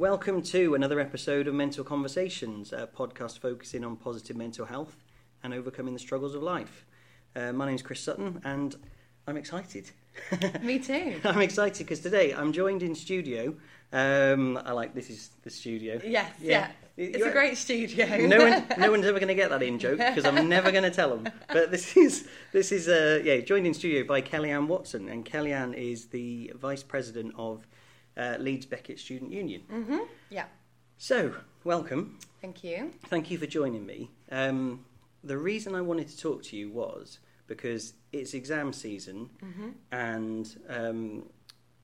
Welcome to another episode of Mental Conversations, a podcast focusing on positive mental health and overcoming the struggles of life. Uh, my name is Chris Sutton, and I'm excited. Me too. I'm excited because today I'm joined in studio. Um, I like this is the studio. Yes, yeah. It's You're- a great studio. no one, no one's ever going to get that in joke because I'm never going to tell them. But this is this is uh, yeah joined in studio by Kellyanne Watson, and Kellyanne is the vice president of uh, Leeds Beckett Student Union. hmm Yeah. So welcome, Thank you. thank you for joining me. Um, the reason I wanted to talk to you was because it's exam season, hmm and um,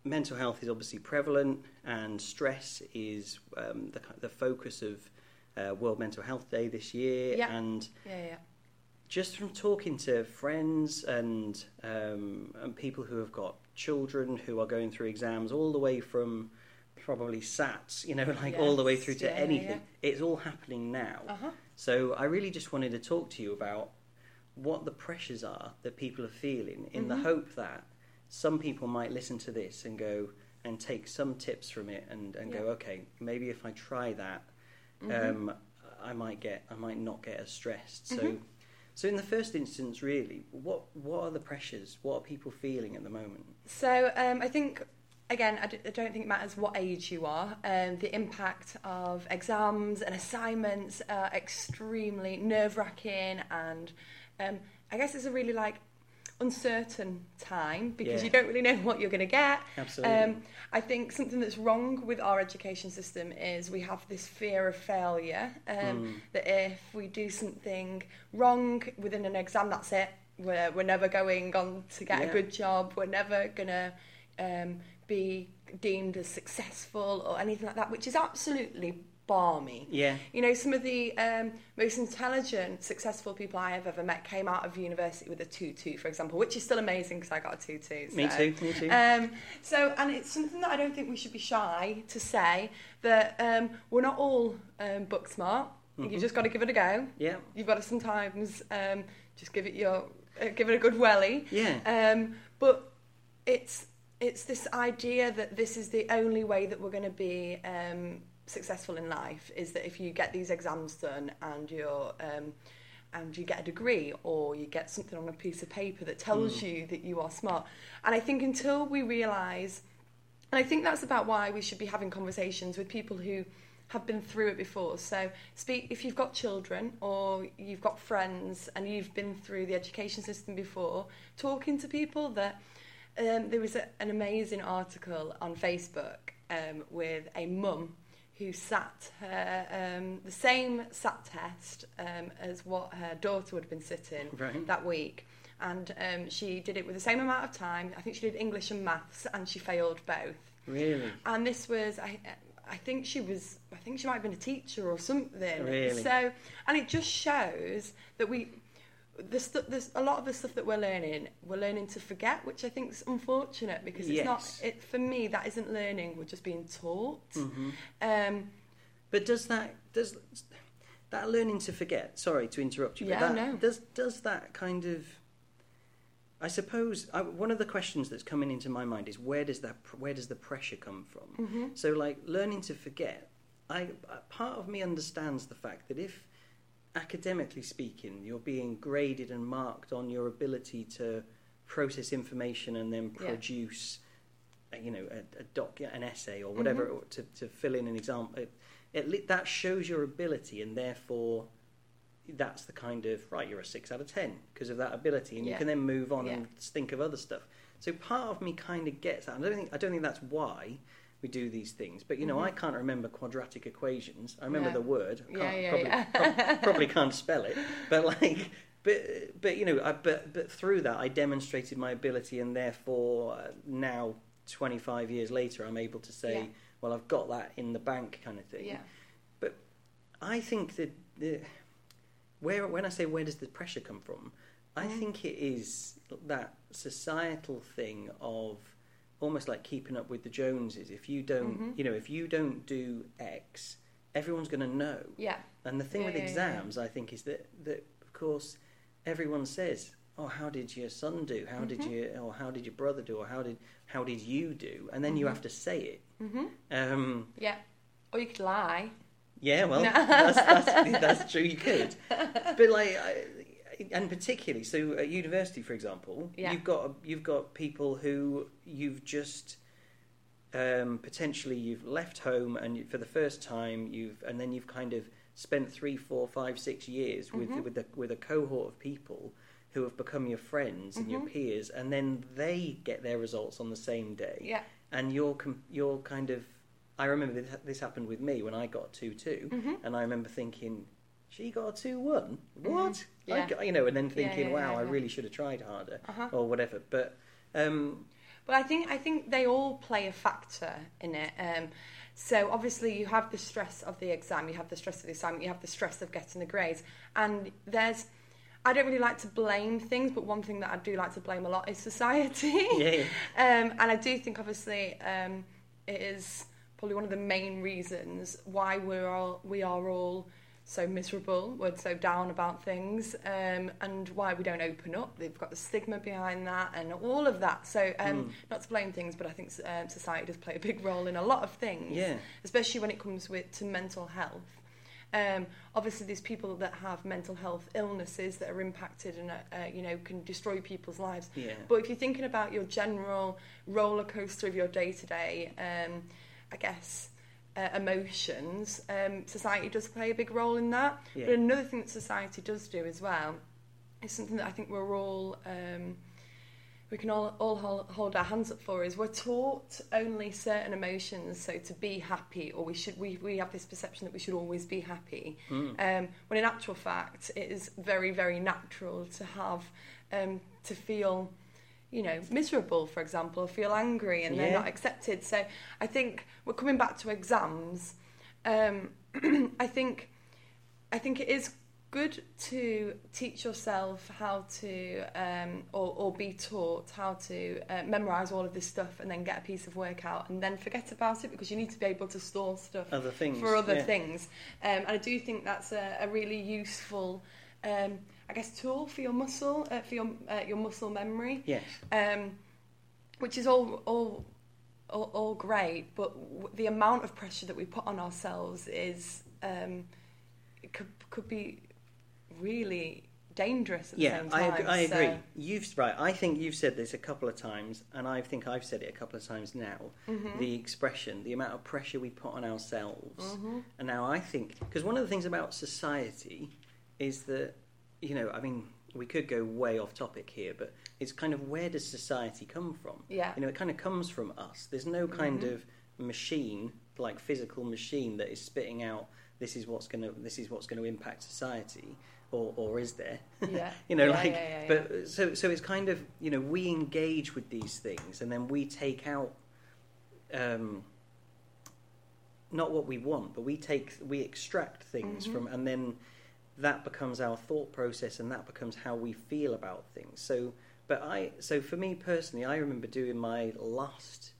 mental health is obviously prevalent, and stress is um, the, the focus of uh, World Mental Health Day this year. Yeah. And Yeah, yeah. just from talking to friends and um, and people who have got children who are going through exams, all the way from probably SATs, you know, like all the way through to yeah, anything. It's all happening now. Uh huh. So I really just wanted to talk to you about what the pressures are that people are feeling in the Mhm. hope that some people might listen to this and go and take some tips from it and, and go, okay, maybe if I try that, Mhm. um, I might get, I might not get as stressed. So, Mhm. So in the first instance, really, what what are the pressures? What are people feeling at the moment? So um, I think again, I, d- I don't think it matters what age you are. Um, the impact of exams and assignments are extremely nerve wracking, and um, I guess it's a really like uncertain time because Yeah. you don't really know what you're going to get. Absolutely. Um, I think something that's wrong with our education system is we have this fear of failure. Um, Mm. That if we do something wrong within an exam, that's it. We're, we're never going on to get Yeah. a good job. We're never going to um, be deemed as successful or anything like that, which is absolutely barmy. yeah, You know, some of the um, most intelligent, successful people I have ever met came out of university with a 2-2, for example, which is still amazing because I got a 2-2. me so. too, me too. Um, so, and it's something that I don't think we should be shy to say that um, we're not all um, book smart. Mhm. You've just got to give it a go. yeah, You've got to sometimes um, just give it your uh, give it a good welly. yeah, Um, but it's it's this idea that this is the only way that we're going to be um, successful in life is that if you get these exams done and you're um, and you get a degree or you get something on a piece of paper that tells Mm. you that you are smart. And I think until we realise, and I think that's about why we should be having conversations with people who have been through it before. So speak if you've got children or you've got friends and you've been through the education system before, talking to people that um, there was a, an amazing article on Facebook um, with a mum who sat her um, the same SAT test um, as what her daughter would have been sitting right. that week. And um, she did it with the same amount of time. I think she did English and maths, and she failed both. Really, And this was, I, I think she was, I think she might have been a teacher or something. Really? So, and it just shows that we, the stu- there's a lot of the stuff that we're learning, we're learning to forget, which I think is unfortunate because it's not. It for me, that isn't learning. We're just being taught. hmm Um, But does that does that learning to forget? Sorry to interrupt you. Yeah, but that, no. Does does that kind of? I suppose I, one of the questions that's coming into my mind is where does that where does the pressure come from? mhm. So like learning to forget. I part of me understands the fact that if academically speaking you're being graded and marked on your ability to process information and then produce uh, you know a, a doc an essay or whatever Mhm. or to, to fill in an example it, it, that shows your ability and therefore that's the kind of right you're a 6 out of 10 because of that ability and you can then move on Yeah. and think of other stuff so part of me kind of gets that I don't think I don't think that's why we do these things but you know Mhm. I can't remember quadratic equations I remember Yeah. the word I Yeah, can't, yeah, probably, yeah. prob- probably can't spell it but like but but you know I, but but through that I demonstrated my ability and therefore uh, now 25 years later I'm able to say Yeah. well I've got that in the bank kind of thing Yeah. But I think that the where when I say where does the pressure come from, I Mm. think it is that societal thing of almost like keeping up with the Joneses. If you don't, Mhm. you know, if you don't do X, everyone's going to know. Yeah. And the thing Yeah, with yeah, yeah. exams, I think, is that that of course everyone says, "Oh, how did your son do? How did Mhm. you? Or how did your brother do? Or how did how did you do?" And then you Mhm. have to say it. hmm Um, Yeah. Or you could lie. Yeah, well, that's, that's, that's true. You could, but like, I, and particularly, so at university, for example, Yeah. you've got you've got people who you've just um, potentially you've left home and you, for the first time you've and then you've kind of spent three, four, five, six years with Mhm. with a with a cohort of people who have become your friends and your Mhm. peers, and then they get their results on the same day Yeah. and you're com- you're kind of I remember this, this happened with me when I got two two, hmm and I remember thinking she got a two one what Mhm. I Yeah. got- you know and then thinking yeah, wow yeah, I really should have tried harder Uh-huh. or whatever but um, But I think I think they all play a factor in it. Um, so obviously you have the stress of the exam, you have the stress of the assignment, you have the stress of getting the grades, and there's. I don't really like to blame things, but one thing that I do like to blame a lot is society. yeah, yeah. Um, and I do think, obviously, um, it is probably one of the main reasons why we're all we are all so miserable, we're so down about things, um, and why we don't open up. They've got the stigma behind that, and all of that. So, um, Mm. not to blame things, but I think um, society does play a big role in a lot of things, yeah especially when it comes with to mental health. Um, obviously, there's people that have mental health illnesses that are impacted and uh, uh, you know can destroy people's lives. yeah But if you're thinking about your general roller coaster of your day to day, I guess uh, emotions, um, society does play a big role in that. yeah But another thing that society does do as well is something that I think we're all um, we can all, all hol- hold our hands up for is we're taught only certain emotions so to be happy or we should we, we have this perception that we should always be happy Mm. um, when in actual fact it is very very natural to have um, to feel you know miserable for example or feel angry and they're Yeah. not accepted so I think we're coming back to exams um, I think I think it is good to teach yourself how to um, or, or be taught how to uh, memorize all of this stuff and then get a piece of work out and then forget about it because you need to be able to store stuff other things for other yeah. things um, and I do think that's a, a really useful um, I guess tool for your muscle uh, for your uh, your muscle memory. Yes. Um, which is all all all, all great, but w- the amount of pressure that we put on ourselves is um, it could could be really dangerous at yeah the same I, time. ag- I agree. So, you've right I think you've said this a couple of times and I think I've said it a couple of times now. Mhm, the expression the amount of pressure we put on ourselves. Mhm, And now I think, because one of the things about society is that, you know, I mean, we could go way off topic here, but it's kind of where does society come from? yeah, You know, it kind of comes from us. There's no kind Mhm. of machine, like physical machine, that is spitting out this is what's going to this is what's going to impact society, or or is there? yeah, you know, yeah, like, yeah, yeah, but so so it's kind of you know we engage with these things, and then we take out. Um, not what we want, but we take we extract things Mhm. from, and then that becomes our thought process, and that becomes how we feel about things. So, but I so for me personally, I remember doing my last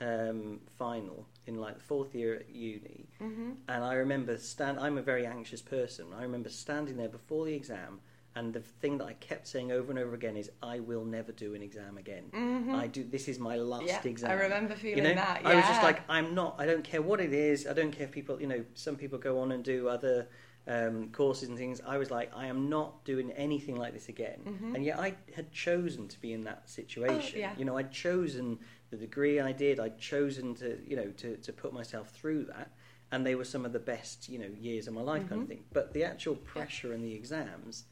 um, final in like the fourth year at uni, Mhm, and I remember stand. I'm a very anxious person. I remember standing there before the exam, and the thing that I kept saying over and over again is, "I will never do an exam again. mhm. I do. This is my last yeah, exam." I remember feeling you know, that. Yeah. I was just like, I'm not. I don't care what it is. I don't care if people. You know, some people go on and do other um, courses and things. I was like, I am not doing anything like this again. Mhm. And yet, I had chosen to be in that situation. Oh, yeah. You know, I'd chosen the degree I did. I'd chosen to, you know, to to put myself through that. And they were some of the best, you know, years of my life, kind of Mhm. thing. But the actual pressure and the exams,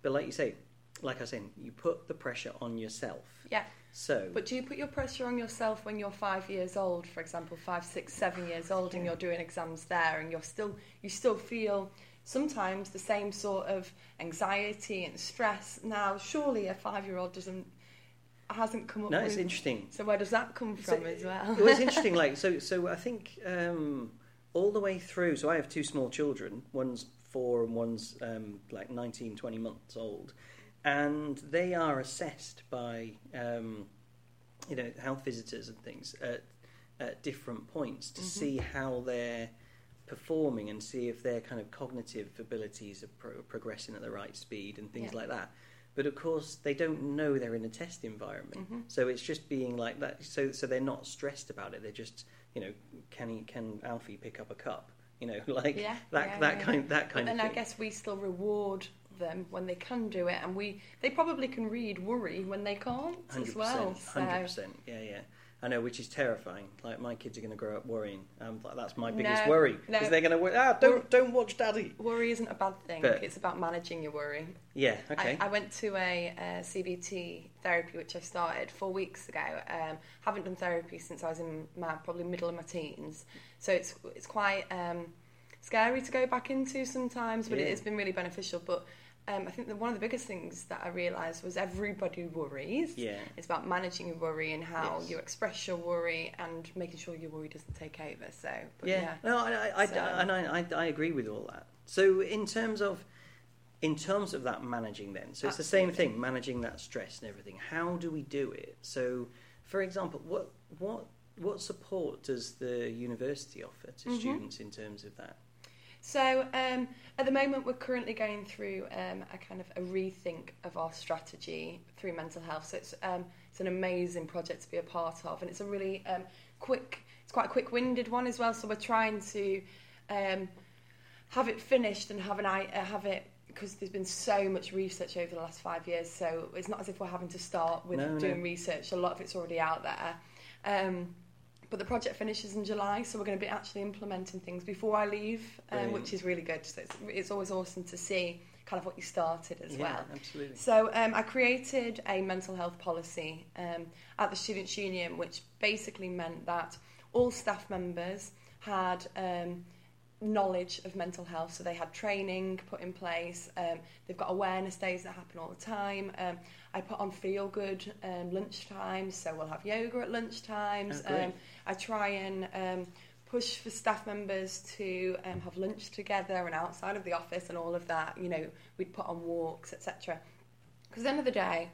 but like you say, like I was saying, you put the pressure on yourself. Yeah. So, But do you put your pressure on yourself when you're five years old, for example, five, six, seven years old, and you're doing exams there, and you're still you still feel sometimes the same sort of anxiety and stress? Now, surely a five-year-old doesn't hasn't come up no, with. it's interesting. So where does that come So, from as well? it was interesting. Like so, so I think um, all the way through. So I have two small children. One's four and one's um, like 19, 20 months old, and they are assessed by um, you know health visitors and things at, at different points to Mhm. see how they're performing and see if their kind of cognitive abilities are pro- progressing at the right speed and things Yeah. like that. But of course, they don't know they're in a test environment. Mhm. So it's just being like that. So so they're not stressed about it. They're just you know, can he can Alfie pick up a cup? You know, like Yeah, that yeah, that kind that But kind then of I guess we still reward them when they can do it, and we they probably can read worry when they can't as well. So hundred percent, yeah, yeah. I know, which is terrifying. Like my kids are going to grow up worrying. Um, that's my biggest No, worry no. because they're going to ah don't don't watch Daddy. worry isn't a bad thing. But- it's about managing your worry. Yeah, okay. I, I went to a, uh CBT therapy, which I started four weeks ago. Um, haven't done therapy since I was in my probably middle of my teens, so it's it's quite um, scary to go back into sometimes. But it has been really beneficial. But um, I think that one of the biggest things that I realised was everybody worries. yeah, It's about managing your worry and how Yes. you express your worry and making sure your worry doesn't take over. So, but yeah. yeah. No, I, I, I, and I, I, agree with all that. So in terms of in terms of that managing, then, so it's the same thing, managing that stress and everything. How do we do it? So, for example, what what what support does the university offer to Mhm. students in terms of that? So um, at the moment, we're currently going through um, a kind of a rethink of our strategy through mental health. So it's um, it's an amazing project to be a part of, and it's a really um, quick. It's quite a quick-winded one as well. So we're trying to um, have it finished and have an eye, uh, have it because there's been so much research over the last five years. So it's not as if we're having to start with No, no. doing research. A lot of it's already out there. But the project finishes in July, so we're going to be actually implementing things before I leave, um, which is really good. So it's, it's always awesome to see kind of what you started as yeah, well. absolutely. So um, I created a mental health policy um, at the Students' Union, which basically meant that all staff members had um, knowledge of mental health. So they had training put in place. Um, they've got awareness days that happen all the time. Um, I put on feel good um, lunchtimes, so we'll have yoga at lunchtimes. Oh, um, I try and um, push for staff members to um, have lunch together and outside of the office and all of that. You know, we'd put on walks, etc. Because at the end of the day,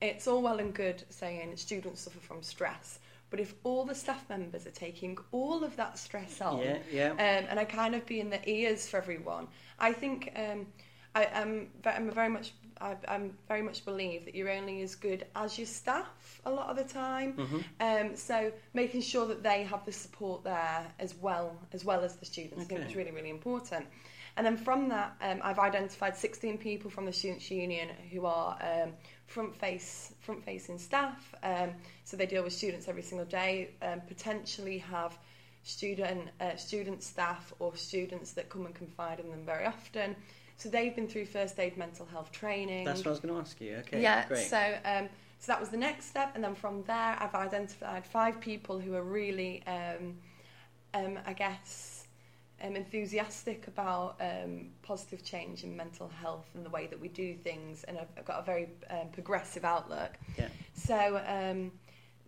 it's all well and good saying students suffer from stress, but if all the staff members are taking all of that stress on, Yeah, yeah. um, and I kind of be in the ears for everyone. I think um, I, I'm, I'm very much I, I'm very much believe that you're only as good as your staff a lot of the time. Mhm. Um, so making sure that they have the support there as well as well as the students, I think is really really important. And then from that, um, I've identified 16 people from the Students' Union who are um, front face front facing staff. Um, so they deal with students every single day. Um, potentially have student uh, student staff or students that come and confide in them very often. So they've been through first aid mental health training. That's what I was going to ask you. Okay, yeah. great. So um, so that was the next step, and then from there, I've identified five people who are really, um, um, I guess, um, enthusiastic about um, positive change in mental health and the way that we do things, and have, have got a very um, progressive outlook. Yeah. So um,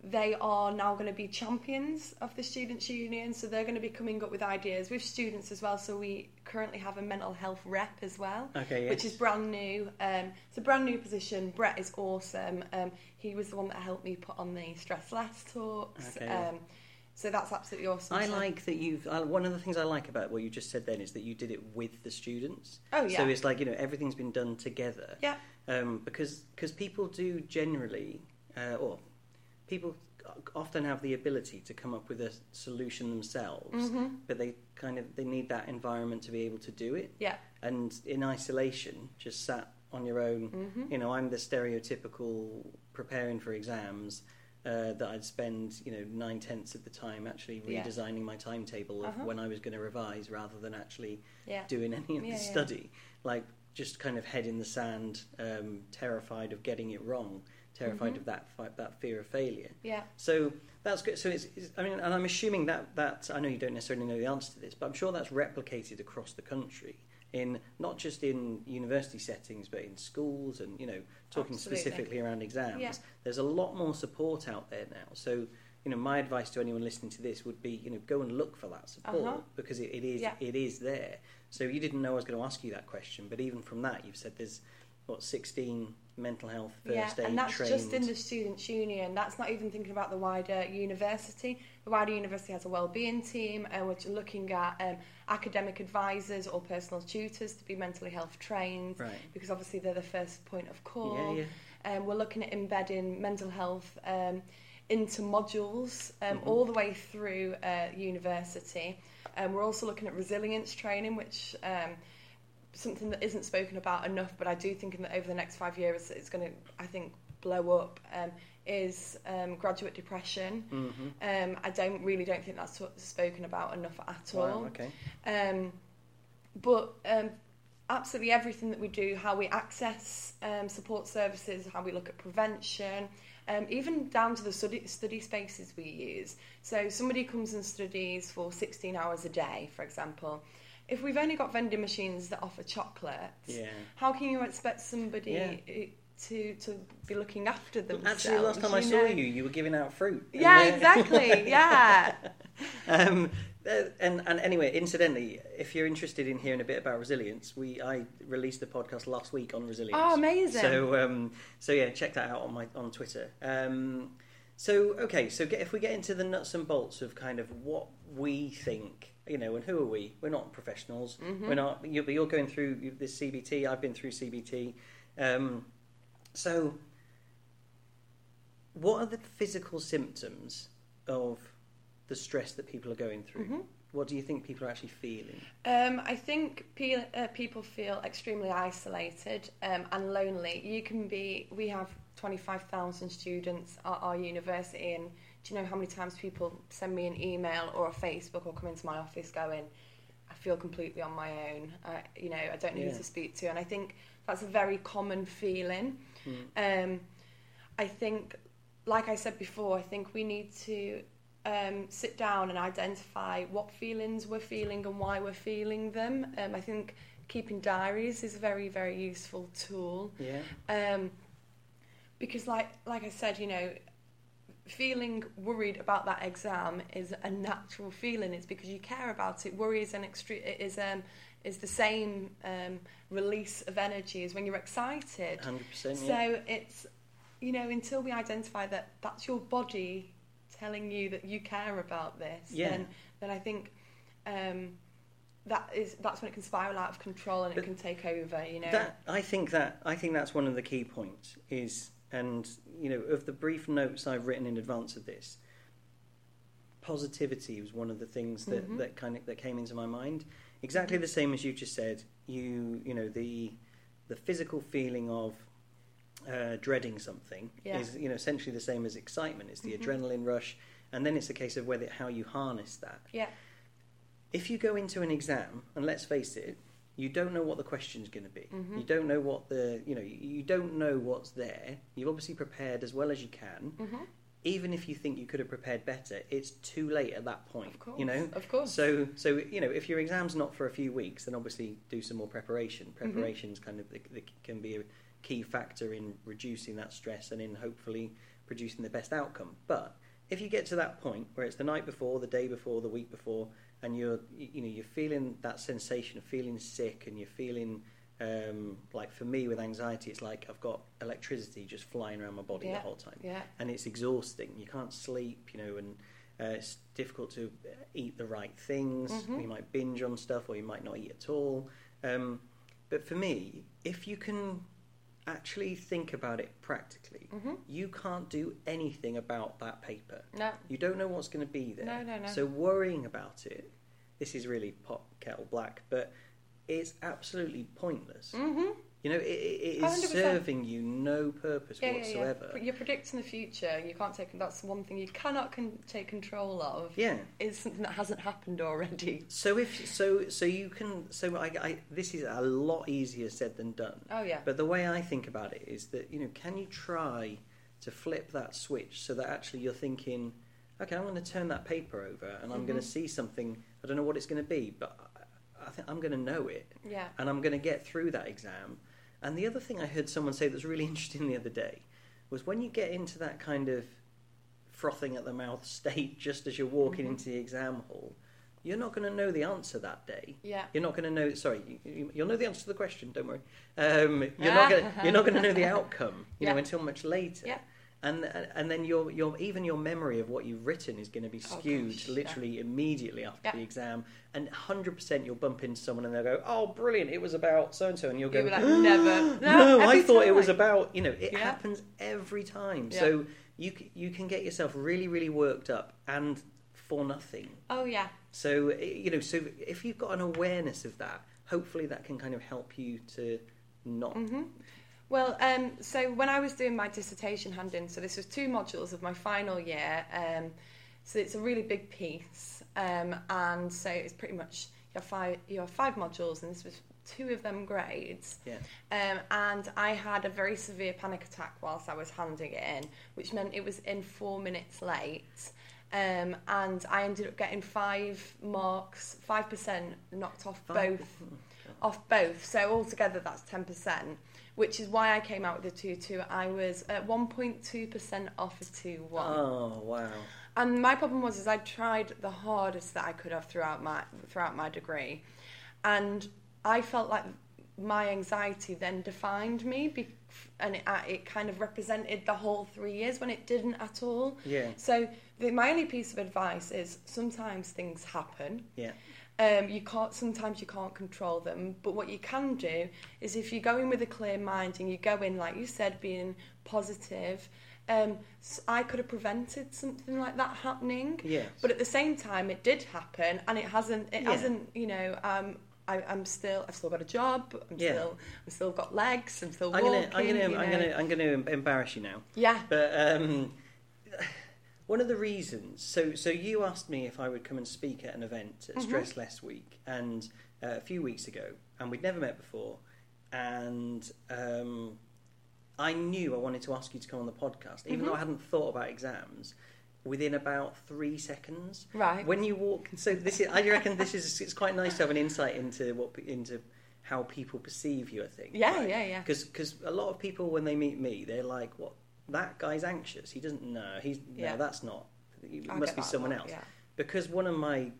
they are now going to be champions of the Students' Union, so they're going to be coming up with ideas with students as well. So we currently have a mental health rep as well Okay, yes. which is brand new. Um, it's a brand new position. Brett is awesome. Um, he was the one that helped me put on the Stress Less talks. Okay. Um, so that's absolutely awesome. I So- like that you've. Uh, one of the things I like about what you just said then is that you did it with the students. Oh yeah. So it's like you know everything's been done together. Yeah. Um, because because people do generally, uh, or people often have the ability to come up with a solution themselves, hmm but they kind of they need that environment to be able to do it. Yeah. And in isolation, just sat on your own. hmm You know, I'm the stereotypical preparing for exams. Uh, that I'd spend, you know, nine tenths of the time actually Yeah. redesigning my timetable of Uh-huh. when I was going to revise, rather than actually Yeah. doing any of Yeah, the yeah. study. Like just kind of head in the sand, um, terrified of getting it wrong, terrified Mhm. of that that fear of failure. Yeah. So that's good. So it's, it's, I mean, and I'm assuming that that I know you don't necessarily know the answer to this, but I'm sure that's replicated across the country in not just in university settings, but in schools and you know talking Absolutely. specifically around exams. Yeah. There's a lot more support out there now. So you know, my advice to anyone listening to this would be, you know, go and look for that support Uh-huh. because it, it is Yeah. it is there. So you didn't know I was going to ask you that question, but even from that, you've said there's what 16 mental health first Yeah, aid and that's trained. just in the Students' Union. That's not even thinking about the wider university. The wider university has a wellbeing team, and we're looking at um, academic advisors or personal tutors to be mentally health trained, right. because obviously they're the first point of call. Yeah, yeah. Um, we're looking at embedding mental health um, into modules um, Mm-hmm. all the way through uh, university. Um, we're also looking at resilience training, which um, something that isn't spoken about enough, but I do think in that over the next five years it's going to, I think, blow up. Um, is um, graduate depression. Mm-hmm. Um, I don't really don't think that's spoken about enough at all. Wow, okay. Um, but um, absolutely everything that we do, how we access um, support services, how we look at prevention, um, even down to the study, study spaces we use. So somebody comes and studies for 16 hours a day, for example. If we've only got vending machines that offer chocolates, Yeah. how can you expect somebody Yeah. to to be looking after themselves? Actually, last time I saw know? you, you were giving out fruit. And, Yeah, uh, exactly. Yeah. um, uh, and and anyway, incidentally, if you're interested in hearing a bit about resilience, we I released the podcast last week on resilience. Oh, amazing. So um, so yeah, check that out on my on Twitter. Um, so okay, so get, if we get into the nuts and bolts of kind of what we think, you know, and who are we? We're not professionals. Mm-hmm. We're not. You're, you're going through this CBT. I've been through CBT. Um, so, what are the physical symptoms of the stress that people are going through? Mm-hmm. What do you think people are actually feeling? Um, I think pe- uh, people feel extremely isolated um, and lonely. You can be. We have twenty five thousand students at our university, and do you know how many times people send me an email or a Facebook or come into my office going, "I feel completely on my own. I, you know, I don't know Yeah. who to speak to." And I think that's a very common feeling. Um, I think, like I said before, I think we need to um, sit down and identify what feelings we're feeling and why we're feeling them. Um, I think keeping diaries is a very, very useful tool. Yeah. Because, like, like I said, you know, feeling worried about that exam is a natural feeling. It's because you care about it. Worry is an extreme is um is the same um, release of energy as when you're excited. Hundred percent. So Yeah. it's, you know, until we identify that that's your body telling you that you care about this, Yeah. then then I think um, that is that's when it can spiral out of control and But it can take over. You know. That I think that I think that's one of the key points is, and you know, of the brief notes I've written in advance of this, positivity was one of the things that, Mhm. that kind of that came into my mind. Exactly the same as you just said. You you know the the physical feeling of uh, dreading something Yeah. is you know essentially the same as excitement. It's the Mhm. adrenaline rush, and then it's a case of whether how you harness that. yeah. if you go into an exam and let's face it you don't know what the question's going to be Mhm. you don't know what the you know you don't know what's there you've obviously prepared as well as you can hmm even if you think you could have prepared better it's too late at that point Of course. you know Of course. so so you know if your exam's not for a few weeks then obviously do some more preparation Mm-hmm. preparation's kind of the, the, can be a key factor in reducing that stress and in hopefully producing the best outcome but if you get to that point where it's the night before the day before the week before and you're you you know you're feeling that sensation of feeling sick and you're feeling um, like for me with anxiety it's like I've got electricity just flying around my body the whole time yeah. and it's exhausting. You can't sleep, you know, and uh, it's difficult to eat the right things. Mhm. You might binge on stuff, or you might not eat at all. Um, but for me, if you can actually think about it practically, hmm you can't do anything about that paper. No. You don't know what's going to be there. No, no, no. So worrying about it, this is really pot kettle black, but it's absolutely pointless. hmm You know, it, it is 100%. serving you no purpose Yeah, yeah, whatsoever. yeah. You're predicting the future. and You can't take. That's one thing you cannot con- take control of. yeah. Is something that hasn't happened already. So if so, so you can. So I, I, this is a lot easier said than done. Oh yeah. But the way I think about it is that you know, can you try to flip that switch so that actually you're thinking, okay, I'm going to turn that paper over and I'm going Mhm. to see something. I don't know what it's going to be, but I, I think I'm going to know it yeah. and I'm going to get through that exam. And the other thing I heard someone say that was really interesting the other day was when you get into that kind of frothing at the mouth state just as you're walking Mhm. into the exam hall, you're not going to know the answer that day. Yeah. You're not going to know. Sorry, you- you'll know the answer to the question. Don't worry. Um, you're not going. You're not going to know the outcome. You know until much later. Yeah. And and then your your even your memory of what you've written is going to be Oh, skewed gosh, literally immediately after Yeah. the exam, and hundred percent you'll bump into someone and they'll go, "Oh, brilliant! It was about so and so," and you'll go, You like, never. no, I every thought it was about you know it Yeah. happens every time. Yeah. So you you can get yourself really really worked up and for nothing. Oh yeah. So eh, you know, so if you've got an awareness of that, hopefully that can kind of help you to not. hmm Well, um, so when I was doing my dissertation hand-in, so this was two modules of my final year. Um, so it's a really big piece, um, and so it's pretty much you have five you have five modules, and this was two of them grades. Yeah. Um, and I had a very severe panic attack whilst I was handing it in, which meant it was in four minutes late. Um, and I ended up getting five marks, five percent knocked off Five- both off both. So altogether, that's ten percent, which is why I came out with a two-two. I was at one point two percent off a 2 1. Oh, wow. and my problem was is I tried the hardest that I could have throughout my throughout my degree, and I felt like my anxiety then defined me, be, and it, uh, it kind of represented the whole three years when it didn't at all. Yeah. So the, my only piece of advice is sometimes things happen. Yeah. Um, you can't sometimes you can't control them, but what you can do is if you go in with a clear mind and you go in like you said, being positive. Um, I could have prevented something like that happening, Yes. but at the same time, it did happen, and it hasn't. It Yeah. hasn't. You know, um, I, I'm still. I've still got a job. I'm Yeah. still. I'm still got legs. I'm still I'm walking. gonna, I'm gonna, you I'm gonna, I'm gonna embarrass you now. Yeah. But um, one of the reasons, so so you asked me if I would come and speak at an event at Mhm. Stress Less Week, and uh, a few weeks ago, and we'd never met before, and um, I knew I wanted to ask you to come on the podcast, even Mhm. though I hadn't thought about exams. Within about three seconds, Right. when you walk, so this is, I reckon this is it's quite nice to have an insight into what into how people perceive you. I think. Yeah, right? yeah, yeah. Because a lot of people when they meet me, they're like, "What? That guy's anxious. He doesn't know. He's Yeah. no, that's not. It I must be someone lot, else." Yeah. Because one of my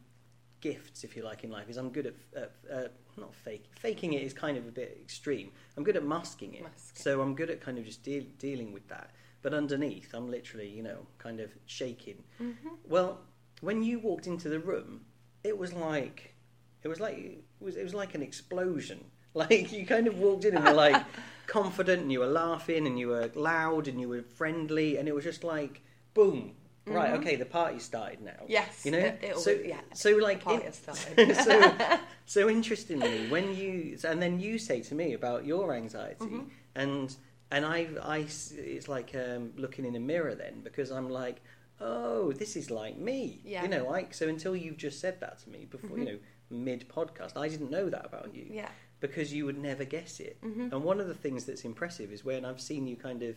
gifts, if you like, in life is I'm good at uh, uh, not fake. Faking it is kind of a bit extreme. I'm good at masking it. Masking. So I'm good at kind of just deal, dealing with that. But underneath, I'm literally, you know, kind of shaking. Mm-hmm. Well, when you walked into the room, it was like it was like it was it was like an explosion. Like you kind of walked in and were like confident, and you were laughing, and you were loud, and you were friendly, and it was just like boom. Right, Mhm. okay, the party started now. Yes. You know, it- so yeah. so like the party has started. so so interestingly, when you and then you say to me about your anxiety, Mhm. and and I, it's like um, looking in a mirror then because I'm like, oh, this is like me. Yeah. You know, like so until you've just said that to me before, you Mhm. know, mid podcast, I didn't know that about you yeah. Because you would never guess it. Mhm. And one of the things that's impressive is when I've seen you kind of,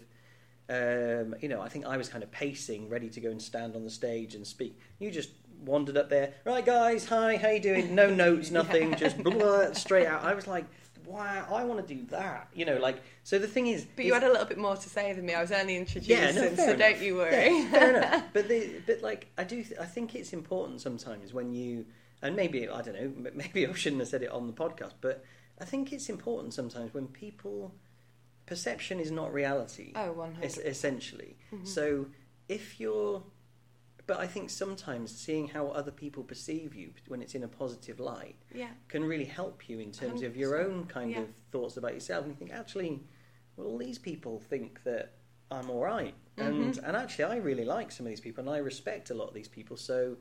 um, you know, I think I was kind of pacing, ready to go and stand on the stage and speak. You just wandered up there, right, guys, hi, how you doing? No notes, nothing, Yeah. just blah, straight out. I was like, wow, I want to do that. You know, like, so the thing is, But you had a little bit more to say than me. I was only introducing, Yeah, no, so fair don't you worry. Yeah, fair enough. But the, but like I do, th- I think it's important sometimes when you and maybe I don't know, maybe I shouldn't have said it on the podcast, but I think it's important sometimes when people perception is not reality. oh, one hundred. essentially. Mhm. So if you're, but I think sometimes seeing how other people perceive you when it's in a positive light Yeah. can really help you in terms of your own kind yeah. of thoughts about yourself. And you think, actually, well, all these people think that I'm all right. and Mhm. and actually, I really like some of these people, and I respect a lot of these people. So,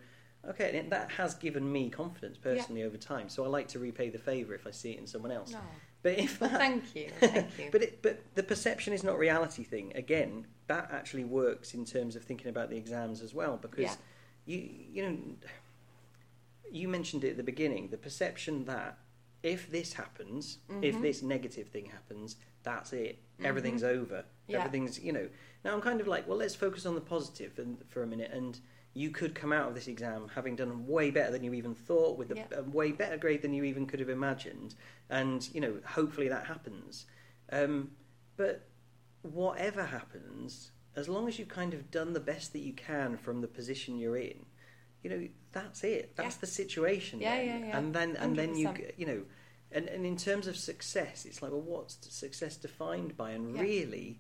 okay, and that has given me confidence personally over time. So I like to repay the favour if I see it in someone else. No. But if that, thank you. Thank you. but it, but the perception is not reality thing. Again, that actually works in terms of thinking about the exams as well because Yeah. you you know you mentioned it at the beginning the perception that if this happens, if Mhm. this negative thing happens, that's it. Everything's over. Mm-hmm. Yeah. Everything's you know. Now I'm kind of like, well, let's focus on the positive and for a minute and. You could come out of this exam having done way better than you even thought, with a, Yeah. a way better grade than you even could have imagined, and you know, hopefully that happens. Um, but whatever happens, as long as you've kind of done the best that you can from the position you're in, you know, that's it. That's Yeah. the situation. Yeah, then. yeah, yeah. And then, and then you, 100%. you know, and, and in terms of success, it's like, well, what's success defined by? And Yeah. really,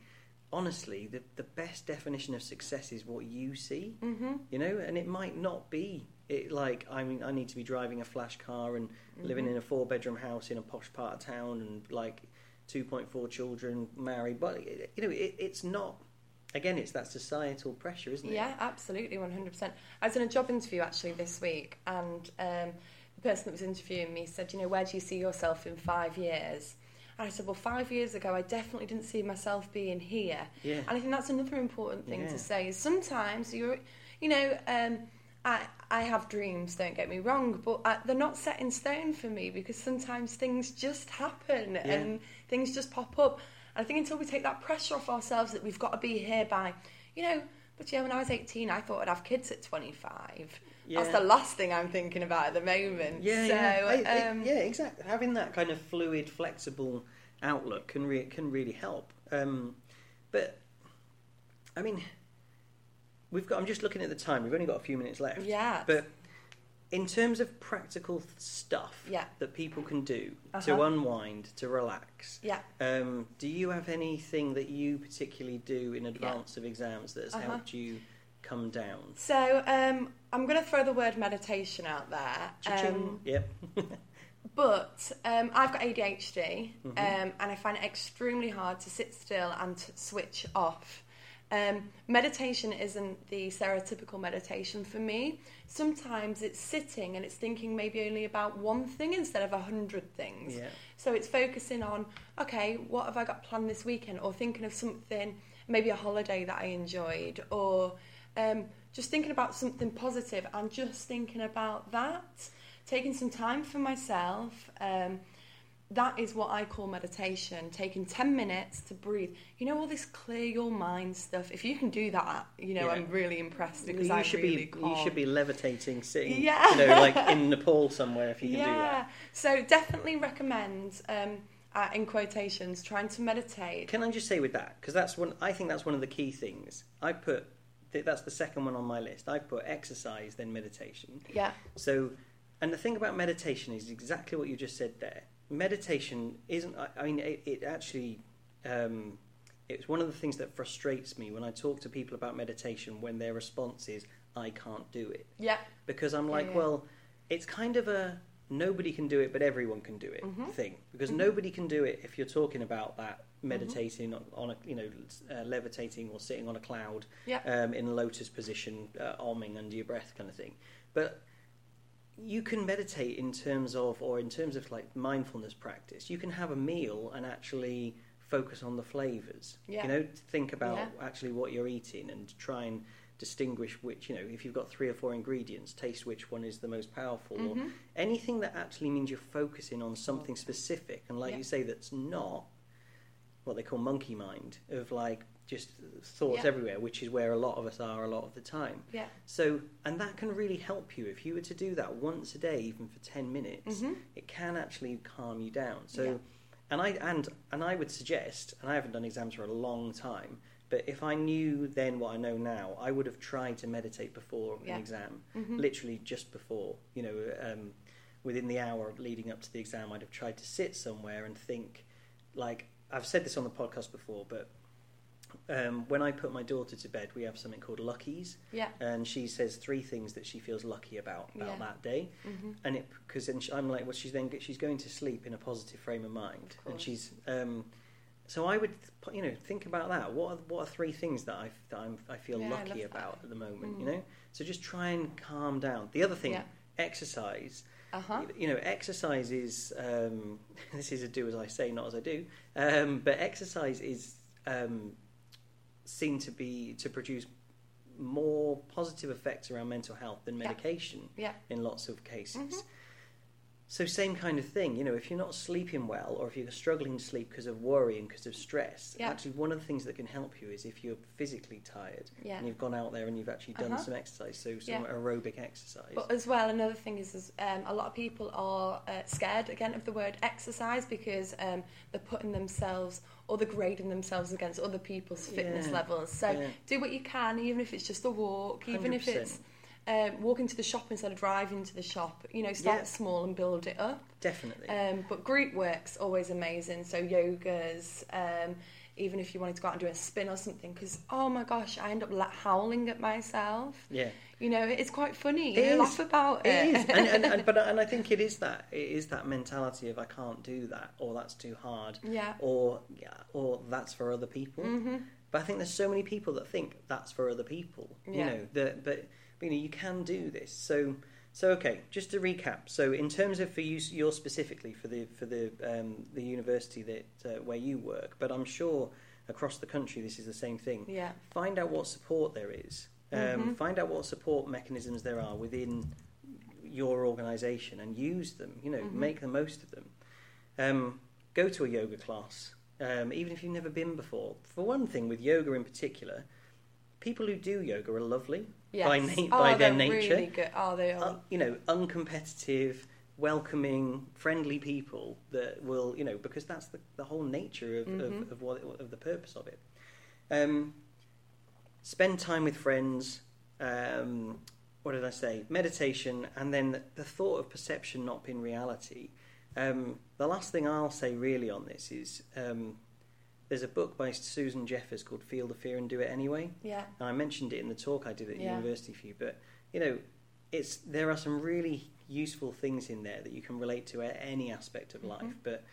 honestly, the the best definition of success is what you see. Mm-hmm. You know, and it might not be it like I mean I need to be driving a flash car and living Mm-hmm. in a four bedroom house in a posh part of town and like 2.4 children married but you know it, it's not again, it's that societal pressure, isn't it? Yeah, absolutely, 100%. I was in a job interview actually this week, and um, the person that was interviewing me said, You know, where do you see yourself in five years? And I said, Well, five years ago, I definitely didn't see myself being here. Yeah. And I think that's another important thing Yeah. to say is sometimes you're, you know, um, I, I have dreams, don't get me wrong, but uh, they're not set in stone for me because sometimes things just happen and things just pop up. And I think until we take that pressure off ourselves that we've got to be here by, you know, but yeah, when I was 18, I thought I'd have kids at 25. Yeah. That's the last thing I'm thinking about at the moment. Yeah, so, yeah, um, yeah, exactly. Having that kind of fluid, flexible outlook can re- can really help. Um, but I mean, we've got. I'm just looking at the time. We've only got a few minutes left. Yeah. But in terms of practical stuff Yeah. that people can do to Uh-huh. unwind, to relax, Yeah. um, do you have anything that you particularly do in advance of exams that has Uh-huh. helped you come down? So um, I'm going to throw the word meditation out there. Um, yep. But um, I've got ADHD, Mm-hmm. um, and I find it extremely hard to sit still and to switch off. Um, meditation isn't the stereotypical meditation for me. Sometimes it's sitting and it's thinking maybe only about one thing instead of a hundred things. Yeah. So it's focusing on, okay, what have I got planned this weekend? Or thinking of something, maybe a holiday that I enjoyed, or um, just thinking about something positive and just thinking about that. Taking some time for myself. Um, that is what I call meditation. Taking 10 minutes to breathe. You know, all this clear your mind stuff. If you can do that, you know, Yeah. I'm really impressed because you I should really be can't. you should be levitating, sitting, Yeah. you know, like in Nepal somewhere if you can do yeah. that. So definitely recommend, um, uh, in quotations, trying to meditate. Can I just say with that because that's one I think that's one of the key things. I put th- that's the second one on my list. I put exercise then meditation. Yeah. So, and the thing about meditation is exactly what you just said there. Meditation isn't. I, I mean, it, it actually. Um, it's one of the things that frustrates me when I talk to people about meditation when their response is, "I can't do it." Yeah. because I'm like, yeah. well, it's kind of a nobody can do it, but everyone can do it Mm-hmm. thing. Because nobody can do it if you're talking about that meditating on, on a, you know, uh, levitating or sitting on a cloud Yeah. um, in a lotus position, uh, arming under your breath, kind of thing. But you can meditate in terms of, or in terms of like mindfulness practice. You can have a meal and actually focus on the flavors. Yeah. You know, think about Yeah. actually what you're eating and try and distinguish which, you know, if you've got three or four ingredients, taste which one is the most powerful. Or Mhm. anything that actually means you're focusing on something specific. And like Yeah. you say, that's not what they call monkey mind, of like just thoughts Yeah. everywhere, which is where a lot of us are a lot of the time. Yeah. So, and that can really help you if you were to do that once a day, even for ten minutes. Mhm. It can actually calm you down. So, Yeah. and I and and I would suggest, and I haven't done exams for a long time, but if I knew then what I know now, I would have tried to meditate before Yeah. an exam, Mhm. literally just before. You know, um, within the hour leading up to the exam, I'd have tried to sit somewhere and think. Like I've said this on the podcast before, but um, when I put my daughter to bed, we have something called Luckies Yeah. and she says three things that she feels lucky about about Yeah. that day hmm and it because then she, I'm like well she's then she's going to sleep in a positive frame of mind Of and she's um so I would you know think about that what are, what are three things that I that I'm, I feel Yeah, I lucky that. about at the moment you Mm. know so just try and calm down the other thing Yeah. exercise Uh huh. you know exercise is um, this is a do as I say not as I do um, but exercise is um, seen to be to produce more positive effects around mental health than medication Yeah. in lots of cases. Mhm. So same kind of thing, you know, if you're not sleeping well or if you're struggling to sleep because of worry and because of stress, Yeah. actually one of the things that can help you is if you're physically tired Yeah. and you've gone out there and you've actually done Uh-huh. some exercise, so some Yeah. aerobic exercise. But as well, another thing is, is um, a lot of people are uh, scared again of the word exercise because um, they're putting themselves or they're grading themselves against other people's fitness levels. So do what you can, even if it's just a walk, even if 100%. it's um, walking to the shop instead of driving to the shop. You know, start Yeah. small and build it up. Definitely. Um, but group work's always amazing. So yogas, um, even if you wanted to go out and do a spin or something, because oh my gosh, I end up howling at myself. yeah. You know, it's quite funny. It you is. laugh about it. It is, and, and, and but and I think it is that it is that mentality of I can't do that, or that's too hard, yeah. or yeah, or that's for other people. Mhm. But I think there's so many people that think that's for other people. You know, that but, but you know you can do this. So so okay, just to recap. So in terms of for you, you're specifically for the for the um, the university that uh, where you work, but I'm sure across the country this is the same thing. Yeah. Find out what support there is. Um, Mhm. Find out what support mechanisms there are within your organisation and use them. You know, Mhm. make the most of them. Um, go to a yoga class, um, even if you've never been before. For one thing, with yoga in particular, people who do yoga are lovely Yes. by, na- oh, by their nature. Really good. Oh, they are. Uh, you know, uncompetitive, welcoming, friendly people that will, you know, because that's the, the whole nature of, Mhm. of, of what of the purpose of it. Um, spend time with friends. Um, what did I say? Meditation, and then the thought of perception not being reality. Um, the last thing I'll say really on this is um, there's a book by Susan Jeffers called "Feel the Fear and Do It Anyway." yeah. And I mentioned it in the talk I did at Yeah. university for you, but you know, it's there are some really useful things in there that you can relate to at any aspect of life. Mhm. But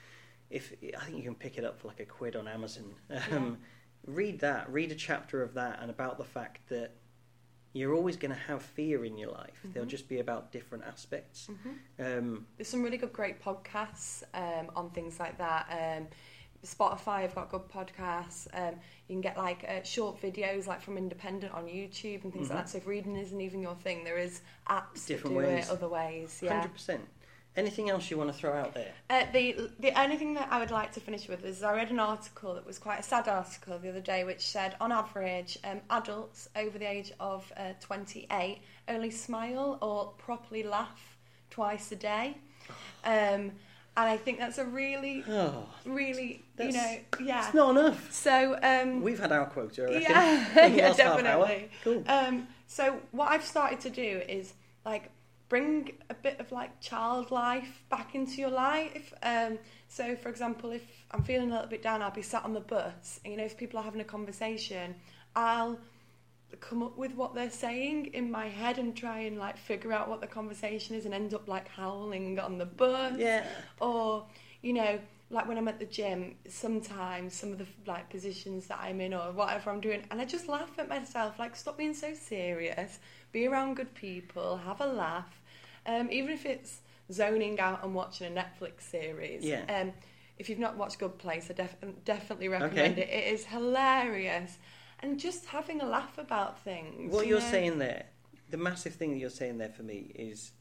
if I think you can pick it up for like a quid on Amazon, um, read that, read a chapter of that, and about the fact that you're always going to have fear in your life. They'll Mhm. just be about different aspects. hmm Um, There's some really good, great podcasts um, on things like that. Um, Spotify have got good podcasts. Um, you can get like uh, short videos, like from Independent on YouTube and things Mhm. like that. So if reading isn't even your thing, there is apps Different that do ways. it other ways. Yeah. Hundred percent. Anything else you want to throw out there? Uh, the the only thing that I would like to finish with is I read an article that was quite a sad article the other day, which said on average, um, adults over the age of uh, 28 only smile or properly laugh twice a day, um, and I think that's a really, Oh, really, you know, yeah. it's not enough. So um, We've had our quota, I yeah, yeah, last half hour. definitely. Cool. Um, so what I've started to do is like bring a bit of like child life back into your life. Um, so for example, if I'm feeling a little bit down, I'll be sat on the bus, and you know, if people are having a conversation, I'll come up with what they're saying in my head and try and like figure out what the conversation is and end up like howling on the bus Yeah. or you know like when i'm at the gym sometimes some of the like positions that i'm in or whatever i'm doing and i just laugh at myself like stop being so serious be around good people have a laugh um, even if it's zoning out and watching a netflix series Yeah. um, if you've not watched good place i def- definitely recommend Okay. it it is hilarious and just having a laugh about things What you you're know? saying there, the massive thing that you're saying there for me is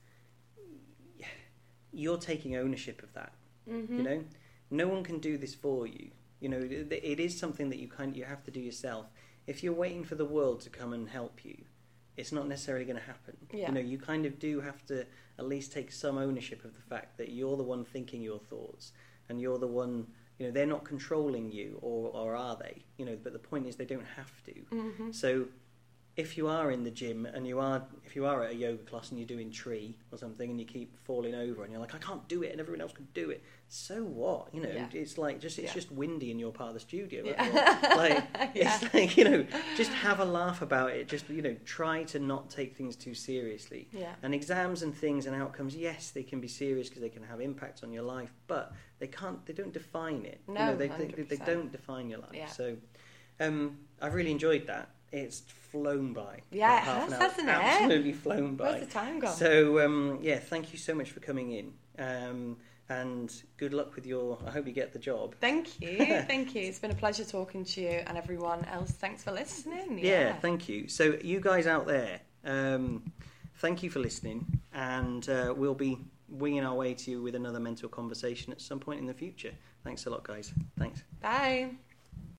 you're taking ownership of that. Mhm. You know, no one can do this for you. You know, it it is something that you kind you have to do yourself. If you're waiting for the world to come and help you, it's not necessarily going to happen. Yeah. You know, you kind of do have to at least take some ownership of the fact that you're the one thinking your thoughts and you're the one. You know, they're not controlling you, or or are they? You know, but the point is they don't have to. Mhm. So if you are in the gym and you are if you are at a yoga class and you're doing tree or something and you keep falling over and you're like I can't do it and everyone else can do it so what you know Yeah. it's like just it's Yeah. just windy in your part of the studio Yeah. like it's like you know just have a laugh about it just you know try to not take things too seriously yeah and exams and things and outcomes yes they can be serious because they can have impacts on your life but they can't they don't define it you No, know they, they, they don't define your life Yeah. so um, I've really enjoyed that. It's flown by. Yeah, it has, hour. hasn't it? Absolutely flown by. where's the time gone So um, yeah, thank you so much for coming in, um, and good luck with your. I hope you get the job. Thank you, thank you. It's been a pleasure talking to you and everyone else. Thanks for listening. Yeah, thank you. So you guys out there, um, thank you for listening, and uh, we'll be winging our way to you with another mental conversation at some point in the future. Thanks a lot, guys. Thanks. Bye.